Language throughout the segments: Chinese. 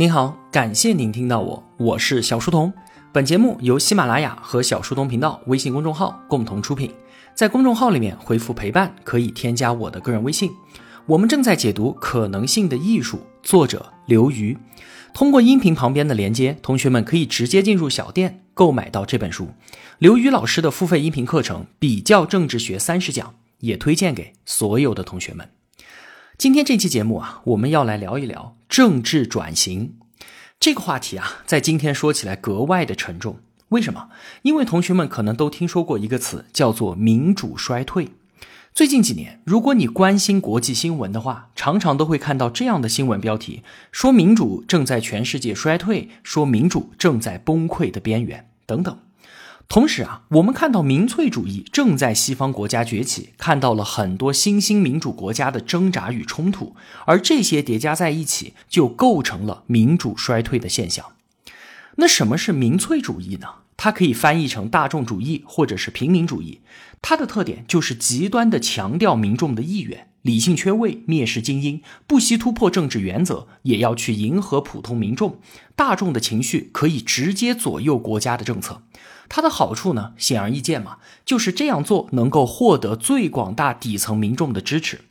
您好，感谢您听到我，我是小书童。本节目由喜马拉雅和小书童频道微信公众号共同出品。在公众号里面回复“陪伴”，可以添加我的个人微信。我们正在解读《可能性的艺术》，作者刘瑜。通过音频旁边的连接，同学们可以直接进入小店购买到这本书。刘瑜老师的付费音频课程《比较政治学三十讲》也推荐给所有的同学们。今天这期节目啊，我们要来聊一聊政治转型这个话题啊，在今天说起来格外的沉重。为什么？因为同学们可能都听说过一个词，叫做民主衰退。最近几年，如果你关心国际新闻的话，常常都会看到这样的新闻标题：说民主正在全世界衰退，说民主正在崩溃的边缘，等等。同时啊，我们看到民粹主义正在西方国家崛起，看到了很多新兴民主国家的挣扎与冲突，而这些叠加在一起，就构成了民主衰退的现象。那什么是民粹主义呢？它可以翻译成大众主义或者是平民主义。它的特点就是极端的强调民众的意愿，理性缺位，蔑视精英，不惜突破政治原则，也要去迎合普通民众。大众的情绪可以直接左右国家的政策。它的好处呢，显而易见嘛，就是这样做能够获得最广大底层民众的支持。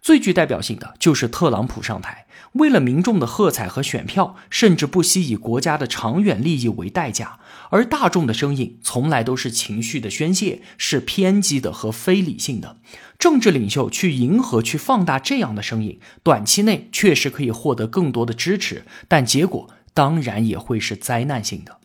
最具代表性的就是特朗普上台，为了民众的喝彩和选票，甚至不惜以国家的长远利益为代价。而大众的声音从来都是情绪的宣泄，是偏激的和非理性的。政治领袖去迎合、去放大这样的声音，短期内确实可以获得更多的支持，但结果当然也会是灾难性的。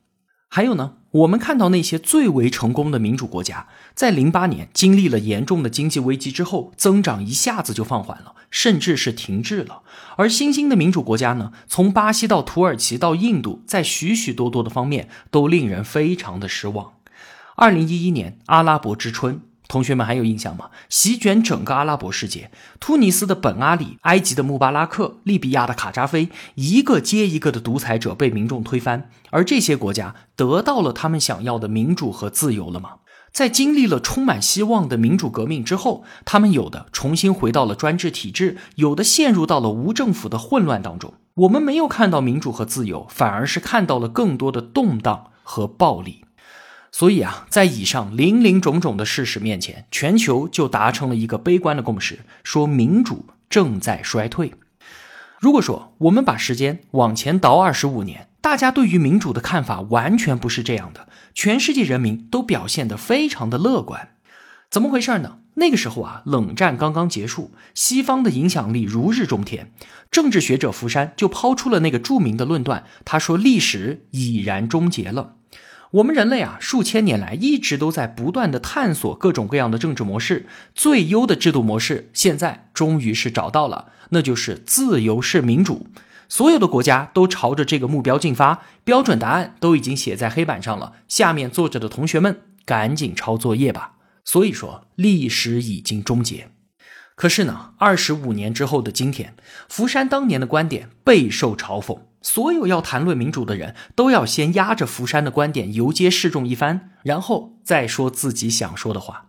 还有呢，我们看到那些最为成功的民主国家，在零八年经历了严重的经济危机之后，增长一下子就放缓了，甚至是停滞了。而新兴的民主国家呢，从巴西到土耳其到印度，在许许多多的方面都令人非常的失望。二零一一年，阿拉伯之春。同学们还有印象吗？席卷整个阿拉伯世界，突尼斯的本阿里、埃及的穆巴拉克、利比亚的卡扎菲，一个接一个的独裁者被民众推翻，而这些国家得到了他们想要的民主和自由了吗？在经历了充满希望的民主革命之后，他们有的重新回到了专制体制，有的陷入到了无政府的混乱当中。我们没有看到民主和自由，反而是看到了更多的动荡和暴力。所以啊，在以上林林种种的事实面前，全球就达成了一个悲观的共识，说民主正在衰退。如果说我们把时间往前倒二十五年，大家对于民主的看法完全不是这样的，全世界人民都表现得非常的乐观。怎么回事呢？那个时候啊，冷战刚刚结束，西方的影响力如日中天，政治学者福山就抛出了那个著名的论断，他说历史已然终结了。我们人类啊，数千年来一直都在不断的探索各种各样的政治模式，最优的制度模式现在终于是找到了，那就是自由式民主。所有的国家都朝着这个目标进发，标准答案都已经写在黑板上了。下面坐着的同学们，赶紧抄作业吧。所以说，历史已经终结。可是呢，二十五年之后的今天，福山当年的观点备受嘲讽。所有要谈论民主的人都要先压着福山的观点游街示众一番，然后再说自己想说的话。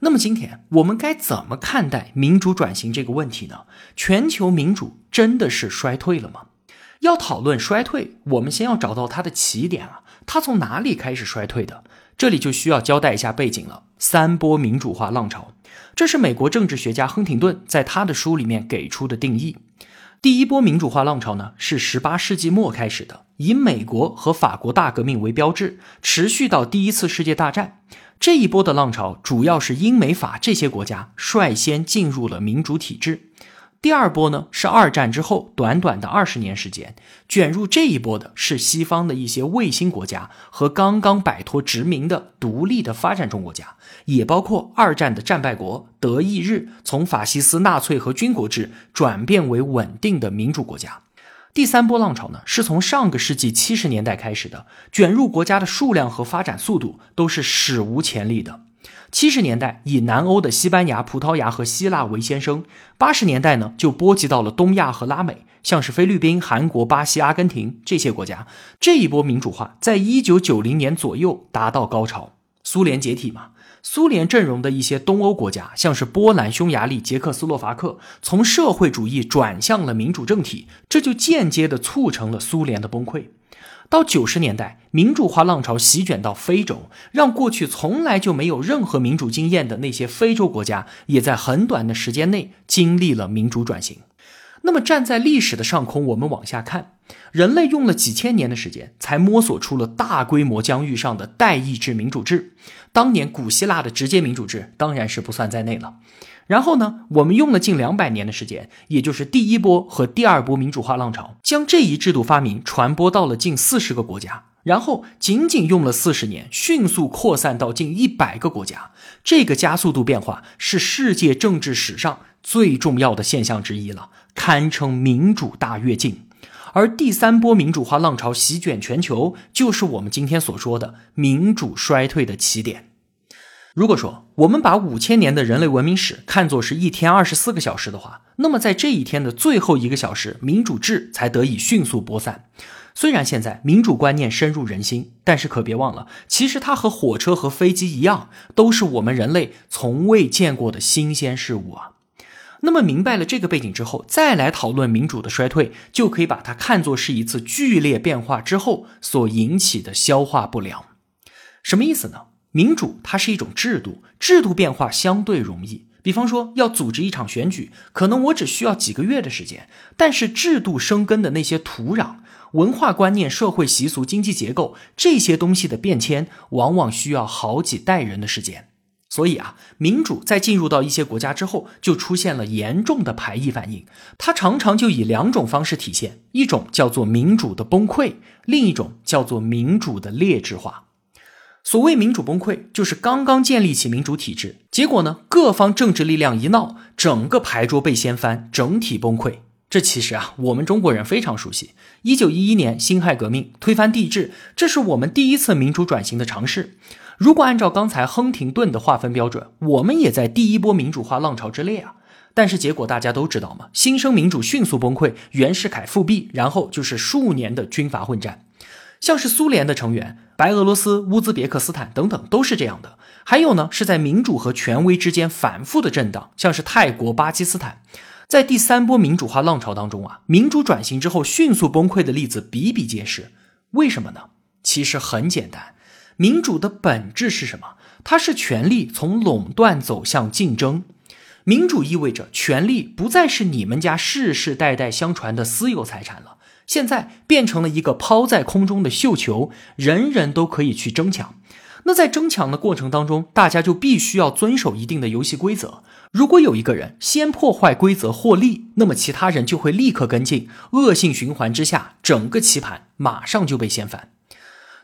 那么今天我们该怎么看待民主转型这个问题呢？全球民主真的是衰退了吗？要讨论衰退，我们先要找到它的起点啊，它从哪里开始衰退的？这里就需要交代一下背景了。三波民主化浪潮，这是美国政治学家亨廷顿在他的书里面给出的定义。第一波民主化浪潮呢，是十八世纪末开始的，以美国和法国大革命为标志，持续到第一次世界大战。这一波的浪潮主要是英美法这些国家率先进入了民主体制。第二波呢，是二战之后短短的二十年时间，卷入这一波的是西方的一些卫星国家和刚刚摆脱殖民的独立的发展中国家，也包括二战的战败国德意日，从法西斯纳粹和军国制转变为稳定的民主国家。第三波浪潮呢，是从上个世纪七十年代开始的，卷入国家的数量和发展速度都是史无前例的。七十年代以南欧的西班牙、葡萄牙和希腊为先声，八十年代呢就波及到了东亚和拉美，像是菲律宾、韩国、巴西、阿根廷这些国家。这一波民主化在一九九零年左右达到高潮。苏联解体嘛，苏联阵容的一些东欧国家，像是波兰、匈牙利、捷克斯洛伐克，从社会主义转向了民主政体，这就间接的促成了苏联的崩溃。到九十年代，民主化浪潮席卷到非洲，让过去从来就没有任何民主经验的那些非洲国家，也在很短的时间内经历了民主转型。那么，站在历史的上空，我们往下看，人类用了几千年的时间，才摸索出了大规模疆域上的代议制民主制。当年古希腊的直接民主制当然是不算在内了。然后呢，我们用了近两百年的时间，也就是第一波和第二波民主化浪潮，将这一制度发明传播到了近四十个国家。然后仅仅用了四十年，迅速扩散到近一百个国家。这个加速度变化是世界政治史上最重要的现象之一了，堪称民主大跃进。而第三波民主化浪潮席卷全球，就是我们今天所说的民主衰退的起点。如果说我们把五千年的人类文明史看作是一天二十四个小时的话，那么在这一天的最后一个小时，民主制才得以迅速播散。虽然现在民主观念深入人心，但是可别忘了，其实它和火车和飞机一样，都是我们人类从未见过的新鲜事物啊。那么明白了这个背景之后，再来讨论民主的衰退，就可以把它看作是一次剧烈变化之后所引起的消化不良。什么意思呢？民主它是一种制度，制度变化相对容易。比方说要组织一场选举，可能我只需要几个月的时间。但是制度生根的那些土壤、文化观念、社会习俗、经济结构这些东西的变迁，往往需要好几代人的时间。所以啊，民主在进入到一些国家之后，就出现了严重的排异反应。它常常就以两种方式体现：一种叫做民主的崩溃，另一种叫做民主的劣质化。所谓民主崩溃，就是刚刚建立起民主体制，结果呢，各方政治力量一闹，整个牌桌被掀翻，整体崩溃。这其实啊，我们中国人非常熟悉。一九一一年辛亥革命推翻帝制，这是我们第一次民主转型的尝试。如果按照刚才亨廷顿的划分标准，我们也在第一波民主化浪潮之列啊。但是结果大家都知道嘛，新生民主迅速崩溃，袁世凯复辟，然后就是数年的军阀混战。像是苏联的成员，白俄罗斯、乌兹别克斯坦等等都是这样的。还有呢，是在民主和权威之间反复的震荡，像是泰国、巴基斯坦，在第三波民主化浪潮当中啊，民主转型之后迅速崩溃的例子比比皆是。为什么呢？其实很简单，民主的本质是什么？它是权力从垄断走向竞争。民主意味着权力不再是你们家世世代代相传的私有财产了。现在变成了一个抛在空中的绣球，人人都可以去争抢。那在争抢的过程当中，大家就必须要遵守一定的游戏规则。如果有一个人先破坏规则获利，那么其他人就会立刻跟进，恶性循环之下，整个棋盘马上就被掀翻。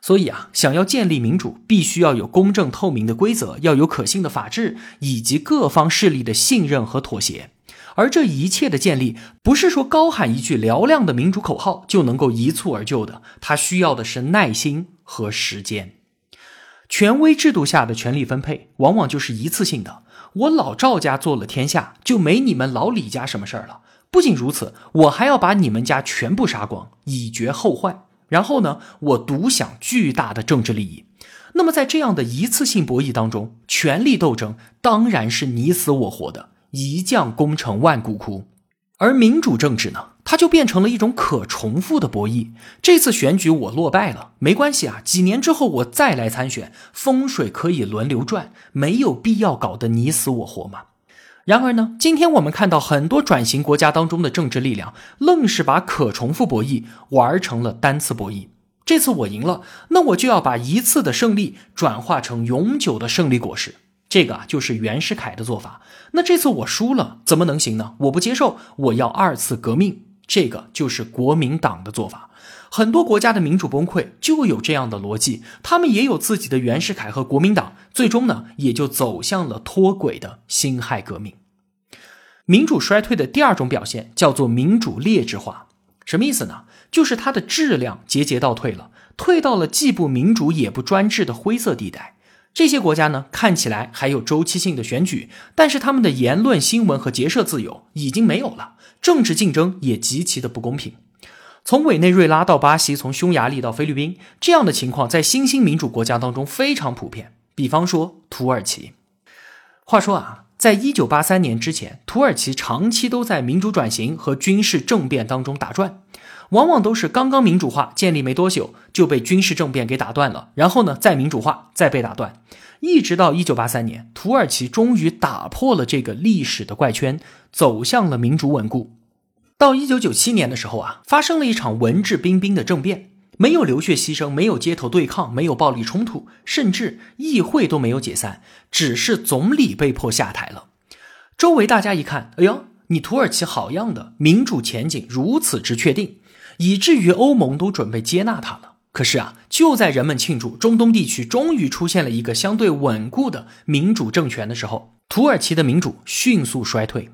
所以啊，想要建立民主，必须要有公正透明的规则，要有可信的法治，以及各方势力的信任和妥协。而这一切的建立，不是说高喊一句嘹亮的民主口号就能够一蹴而就的，它需要的是耐心和时间。权威制度下的权力分配，往往就是一次性的。我老赵家做了天下，就没你们老李家什么事儿了。不仅如此，我还要把你们家全部杀光，以绝后患。然后呢，我独享巨大的政治利益。那么在这样的一次性博弈当中，权力斗争当然是你死我活的。一将功成万骨枯，而民主政治呢，它就变成了一种可重复的博弈。这次选举我落败了，没关系啊，几年之后我再来参选，风水可以轮流转，没有必要搞得你死我活嘛。然而呢，今天我们看到很多转型国家当中的政治力量，愣是把可重复博弈玩成了单次博弈。这次我赢了，那我就要把一次的胜利转化成永久的胜利果实。这个啊，就是袁世凯的做法。那这次我输了，怎么能行呢？我不接受，我要二次革命。这个就是国民党的做法。很多国家的民主崩溃就有这样的逻辑，他们也有自己的袁世凯和国民党，最终呢，也就走向了脱轨的辛亥革命。民主衰退的第二种表现叫做民主劣质化，什么意思呢？就是它的质量节节倒退了，退到了既不民主也不专制的灰色地带。这些国家呢，看起来还有周期性的选举，但是他们的言论、新闻和结社自由已经没有了，政治竞争也极其的不公平。从委内瑞拉到巴西，从匈牙利到菲律宾，这样的情况在新兴民主国家当中非常普遍。比方说土耳其。话说啊，在一九八三年之前，土耳其长期都在民主转型和军事政变当中打转，往往都是刚刚民主化建立没多久就被军事政变给打断了，然后呢再民主化再被打断，一直到一九八三年，土耳其终于打破了这个历史的怪圈，走向了民主稳固。到一九九七年的时候啊，发生了一场文质彬彬的政变，没有流血牺牲，没有街头对抗，没有暴力冲突，甚至议会都没有解散，只是总理被迫下台了。周围大家一看，哎呦，你土耳其好样的，民主前景如此之确定，以至于欧盟都准备接纳他了。可是啊，就在人们庆祝中东地区终于出现了一个相对稳固的民主政权的时候，土耳其的民主迅速衰退。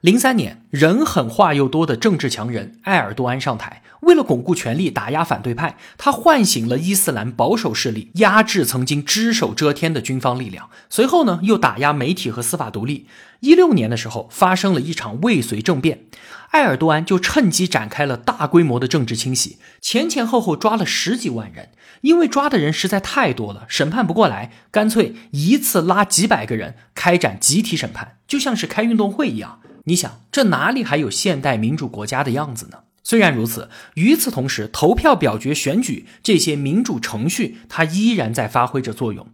零三年，人狠话又多的政治强人埃尔多安上台，为了巩固权力、打压反对派，他唤醒了伊斯兰保守势力，压制曾经只手遮天的军方力量。随后呢，又打压媒体和司法独立。一六年的时候，发生了一场未遂政变，埃尔多安就趁机展开了大规模的政治清洗，前前后后抓了十几万人。因为抓的人实在太多了，审判不过来，干脆一次拉几百个人开展集体审判，就像是开运动会一样。你想，这哪里还有现代民主国家的样子呢？虽然如此，与此同时，投票、表决、选举这些民主程序，它依然在发挥着作用。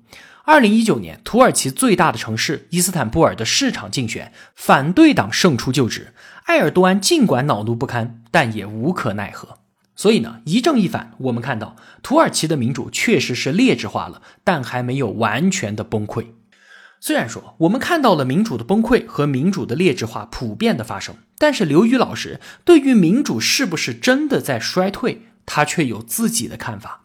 二零一九年，土耳其最大的城市伊斯坦布尔的市场竞选，反对党胜出就职。埃尔多安尽管恼怒不堪，但也无可奈何。所以呢，一正一反，我们看到土耳其的民主确实是劣质化了，但还没有完全的崩溃。虽然说我们看到了民主的崩溃和民主的劣质化普遍的发生，但是刘宇老师对于民主是不是真的在衰退，他却有自己的看法。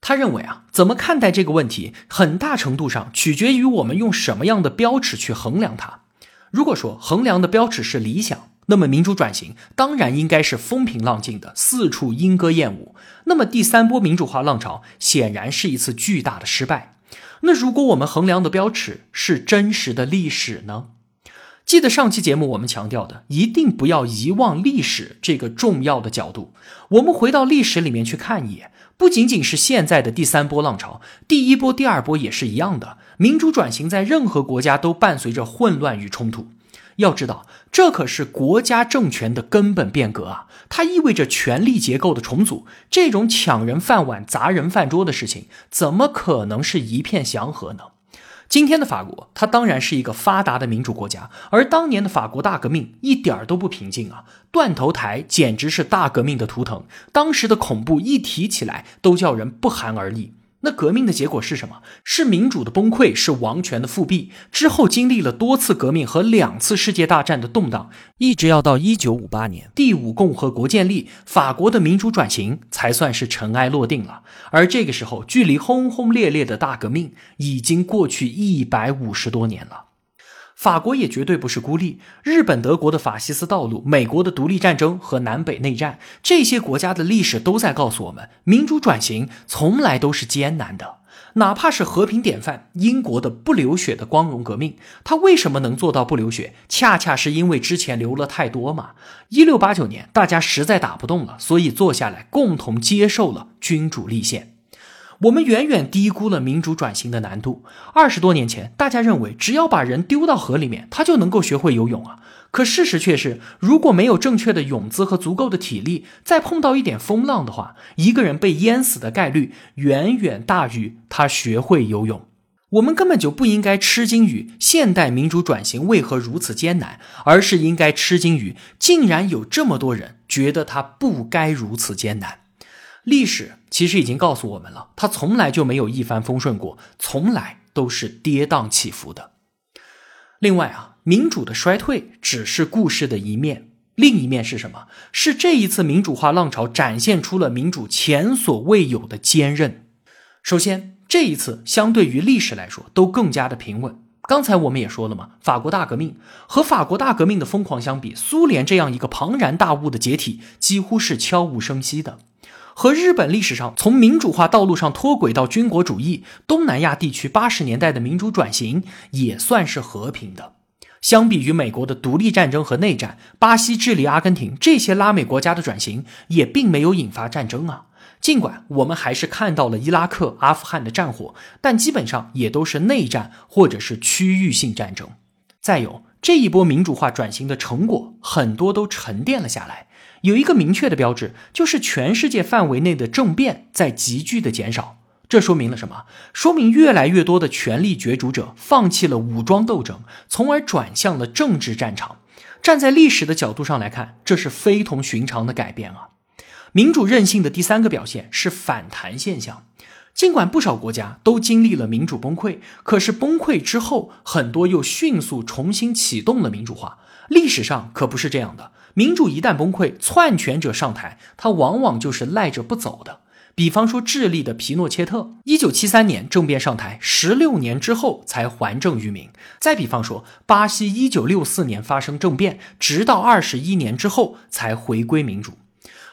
他认为啊，怎么看待这个问题，很大程度上取决于我们用什么样的标尺去衡量它。如果说衡量的标尺是理想，那么民主转型当然应该是风平浪静的，四处莺歌燕舞。那么第三波民主化浪潮显然是一次巨大的失败。那如果我们衡量的标尺是真实的历史呢？记得上期节目我们强调的，一定不要遗忘历史这个重要的角度。我们回到历史里面去看一眼，不仅仅是现在的第三波浪潮，第一波、第二波也是一样的。民主转型在任何国家都伴随着混乱与冲突。要知道，这可是国家政权的根本变革啊！它意味着权力结构的重组。这种抢人饭碗、砸人饭桌的事情，怎么可能是一片祥和呢？今天的法国，它当然是一个发达的民主国家，而当年的法国大革命一点儿都不平静啊！断头台简直是大革命的图腾，当时的恐怖一提起来都叫人不寒而栗。那革命的结果是什么？是民主的崩溃，是王权的复辟。之后经历了多次革命和两次世界大战的动荡，一直要到一九五八年第五共和国建立，法国的民主转型才算是尘埃落定了。而这个时候，距离轰轰烈烈的大革命已经过去一百五十多年了。法国也绝对不是孤立，日本、德国的法西斯道路，美国的独立战争和南北内战，这些国家的历史都在告诉我们，民主转型从来都是艰难的。哪怕是和平典范英国的不流血的光荣革命，它为什么能做到不流血？恰恰是因为之前流了太多嘛。一六八九年，大家实在打不动了，所以坐下来共同接受了君主立宪。我们远远低估了民主转型的难度。二十多年前，大家认为只要把人丢到河里面，他就能够学会游泳啊。可事实却是，如果没有正确的泳姿和足够的体力，再碰到一点风浪的话，一个人被淹死的概率远远大于他学会游泳。我们根本就不应该吃惊于现代民主转型为何如此艰难，而是应该吃惊于竟然有这么多人觉得它不该如此艰难。历史其实已经告诉我们了，它从来就没有一帆风顺过，从来都是跌宕起伏的。另外啊，民主的衰退只是故事的一面，另一面是什么？是这一次民主化浪潮展现出了民主前所未有的坚韧。首先，这一次相对于历史来说都更加的平稳。刚才我们也说了嘛，法国大革命和法国大革命的疯狂相比，苏联这样一个庞然大物的解体几乎是悄无声息的。和日本历史上从民主化道路上脱轨到军国主义，东南亚地区八十年代的民主转型也算是和平的。相比于美国的独立战争和内战，巴西、智利、阿根廷这些拉美国家的转型也并没有引发战争啊。尽管我们还是看到了伊拉克、阿富汗的战火，但基本上也都是内战或者是区域性战争。再有这一波民主化转型的成果，很多都沉淀了下来。有一个明确的标志，就是全世界范围内的政变在急剧的减少。这说明了什么？说明越来越多的权力角逐者放弃了武装斗争，从而转向了政治战场。站在历史的角度上来看，这是非同寻常的改变啊！民主韧性的第三个表现是反弹现象。尽管不少国家都经历了民主崩溃，可是崩溃之后，很多又迅速重新启动了民主化。历史上可不是这样的。民主一旦崩溃，篡权者上台，他往往就是赖着不走的。比方说，智利的皮诺切特，一九七三年政变上台，十六年之后才还政于民；再比方说，巴西一九六四年发生政变，直到二十一年之后才回归民主。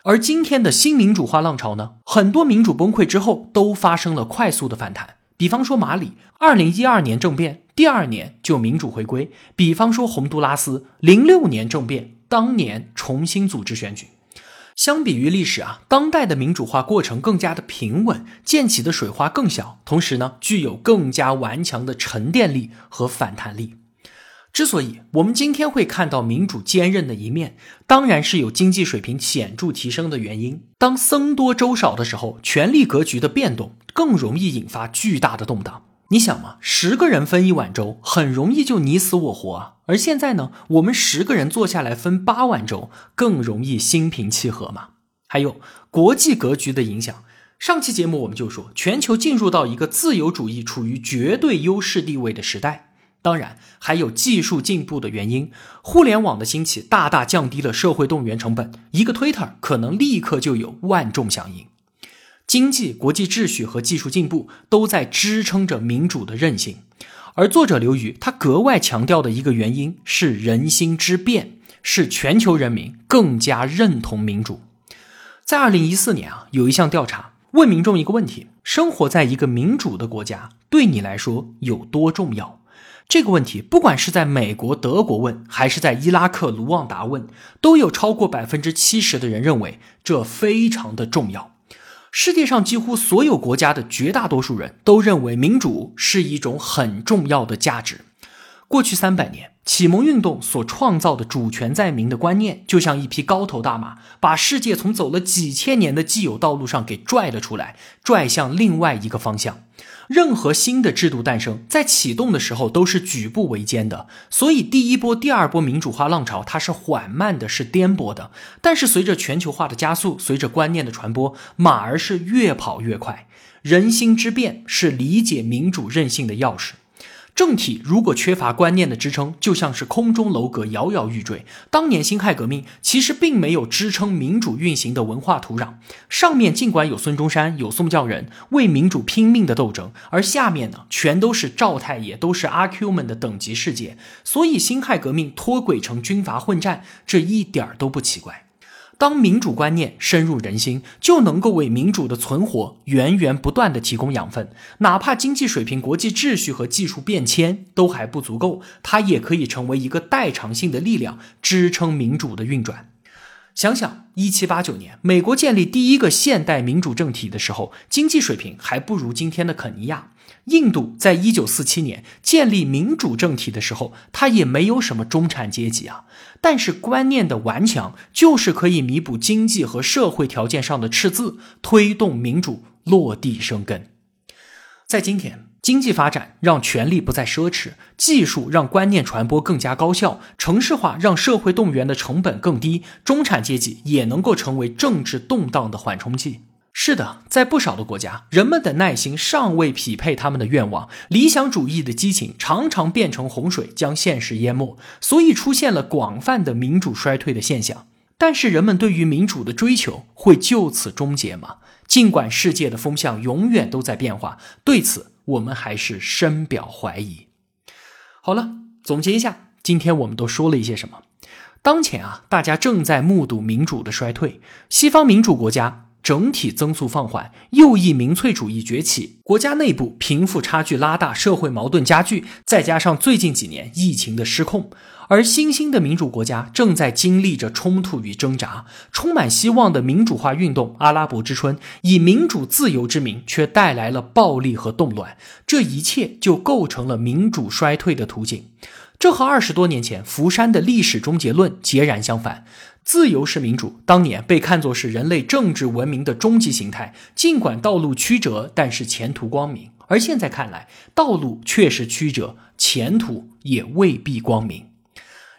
而今天的新民主化浪潮呢，很多民主崩溃之后都发生了快速的反弹。比方说马里，二零一二年政变，第二年就民主回归；比方说洪都拉斯，零六年政变。当年重新组织选举，相比于历史啊，当代的民主化过程更加的平稳，溅起的水花更小，同时呢，具有更加顽强的沉淀力和反弹力。之所以我们今天会看到民主坚韧的一面，当然是有经济水平显著提升的原因。当僧多粥少的时候，权力格局的变动更容易引发巨大的动荡。你想嘛，十个人分一碗粥，很容易就你死我活啊。而现在呢，我们十个人坐下来分八碗粥，更容易心平气和嘛。还有国际格局的影响，上期节目我们就说，全球进入到一个自由主义处于绝对优势地位的时代。当然，还有技术进步的原因，互联网的兴起大大降低了社会动员成本，一个 Twitter 可能立刻就有万众响应。经济、国际秩序和技术进步都在支撑着民主的韧性，而作者刘瑜他格外强调的一个原因是人心之变，是全球人民更加认同民主。在二零一四年啊，有一项调查问民众一个问题：生活在一个民主的国家对你来说有多重要？这个问题不管是在美国、德国问，还是在伊拉克、卢旺达问，都有超过百分之七十的人认为这非常的重要。世界上几乎所有国家的绝大多数人都认为民主是一种很重要的价值。过去三百年，启蒙运动所创造的主权在民的观念，就像一匹高头大马，把世界从走了几千年的既有道路上给拽了出来，拽向另外一个方向。任何新的制度诞生，在启动的时候都是举步维艰的，所以第一波、第二波民主化浪潮它是缓慢的，是颠簸的。但是随着全球化的加速，随着观念的传播，马儿是越跑越快。人心之变是理解民主韧性的钥匙。政体如果缺乏观念的支撑，就像是空中楼阁摇摇欲坠。当年辛亥革命其实并没有支撑民主运行的文化土壤，上面尽管有孙中山、有宋教仁为民主拼命的斗争，而下面呢，全都是赵太爷，都是阿 Q 们的等级世界，所以辛亥革命脱轨成军阀混战，这一点儿都不奇怪。当民主观念深入人心，就能够为民主的存活源源不断的提供养分。哪怕经济水平、国际秩序和技术变迁都还不足够，它也可以成为一个代偿性的力量，支撑民主的运转。想想一七八九年，美国建立第一个现代民主政体的时候，经济水平还不如今天的肯尼亚。印度在一九四七年建立民主政体的时候，它也没有什么中产阶级啊。但是观念的顽强，就是可以弥补经济和社会条件上的赤字，推动民主落地生根。在今天，经济发展让权力不再奢侈，技术让观念传播更加高效，城市化让社会动员的成本更低，中产阶级也能够成为政治动荡的缓冲剂。是的，在不少的国家，人们的耐心尚未匹配他们的愿望，理想主义的激情常常变成洪水，将现实淹没，所以出现了广泛的民主衰退的现象。但是，人们对于民主的追求会就此终结吗？尽管世界的风向永远都在变化，对此我们还是深表怀疑。好了，总结一下，今天我们都说了一些什么？当前啊，大家正在目睹民主的衰退，西方民主国家。整体增速放缓，右翼民粹主义崛起，国家内部贫富差距拉大，社会矛盾加剧，再加上最近几年疫情的失控，而新兴的民主国家正在经历着冲突与挣扎。充满希望的民主化运动——阿拉伯之春，以民主自由之名，却带来了暴力和动乱。这一切就构成了民主衰退的图景。这和二十多年前福山的历史终结论截然相反。自由是民主，当年被看作是人类政治文明的终极形态。尽管道路曲折，但是前途光明。而现在看来，道路确实曲折，前途也未必光明。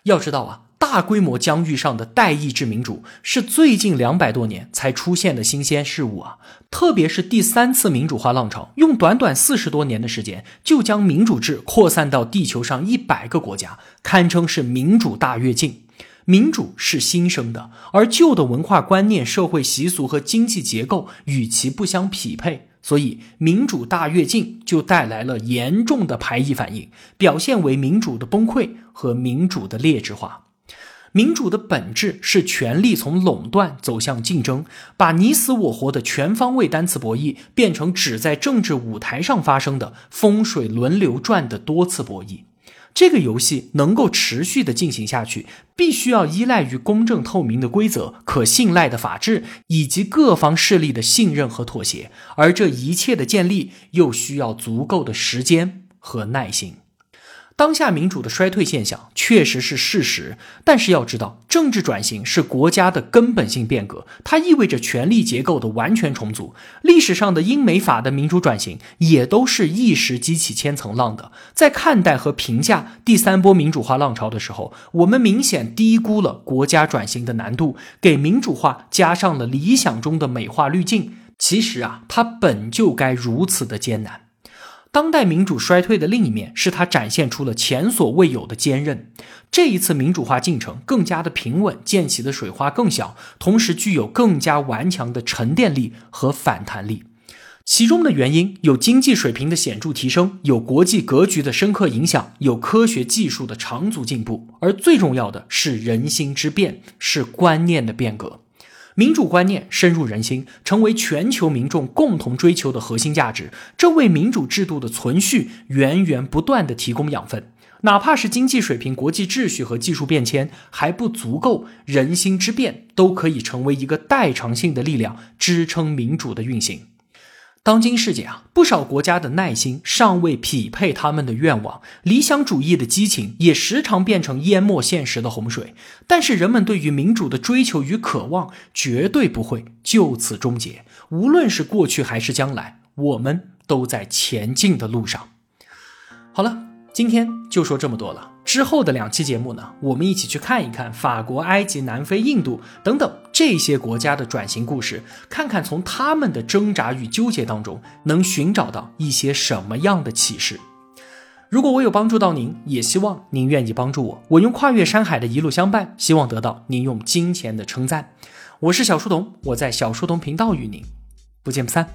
要知道啊，大规模疆域上的代议制民主是最近两百多年才出现的新鲜事物啊。特别是第三次民主化浪潮，用短短四十多年的时间，就将民主制扩散到地球上一百个国家，堪称是民主大跃进。民主是新生的，而旧的文化观念、社会习俗和经济结构与其不相匹配，所以民主大跃进就带来了严重的排异反应，表现为民主的崩溃和民主的劣质化。民主的本质是权力从垄断走向竞争，把你死我活的全方位单词博弈变成只在政治舞台上发生的风水轮流转的多次博弈。这个游戏能够持续的进行下去，必须要依赖于公正透明的规则、可信赖的法治以及各方势力的信任和妥协，而这一切的建立又需要足够的时间和耐心。当下民主的衰退现象确实是事实，但是要知道，政治转型是国家的根本性变革，它意味着权力结构的完全重组。历史上的英美法的民主转型也都是一时激起千层浪的。在看待和评价第三波民主化浪潮的时候，我们明显低估了国家转型的难度，给民主化加上了理想中的美化滤镜。其实啊，它本就该如此的艰难。当代民主衰退的另一面是它展现出了前所未有的坚韧。这一次民主化进程更加的平稳，溅起的水花更小，同时具有更加顽强的沉淀力和反弹力。其中的原因有经济水平的显著提升，有国际格局的深刻影响，有科学技术的长足进步，而最重要的是人心之变，是观念的变革。民主观念深入人心，成为全球民众共同追求的核心价值，这为民主制度的存续源源不断的提供养分。哪怕是经济水平、国际秩序和技术变迁还不足够，人心之变都可以成为一个代偿性的力量，支撑民主的运行。当今世界啊，不少国家的耐心尚未匹配他们的愿望，理想主义的激情也时常变成淹没现实的洪水。但是人们对于民主的追求与渴望绝对不会就此终结。无论是过去还是将来，我们都在前进的路上。好了。今天就说这么多了。之后的两期节目呢，我们一起去看一看法国、埃及、南非、印度等等这些国家的转型故事，看看从他们的挣扎与纠结当中能寻找到一些什么样的启示。如果我有帮助到您，也希望您愿意帮助我。我用跨越山海的一路相伴，希望得到您用金钱的称赞。我是小书童，我在小书童频道与您不见不散。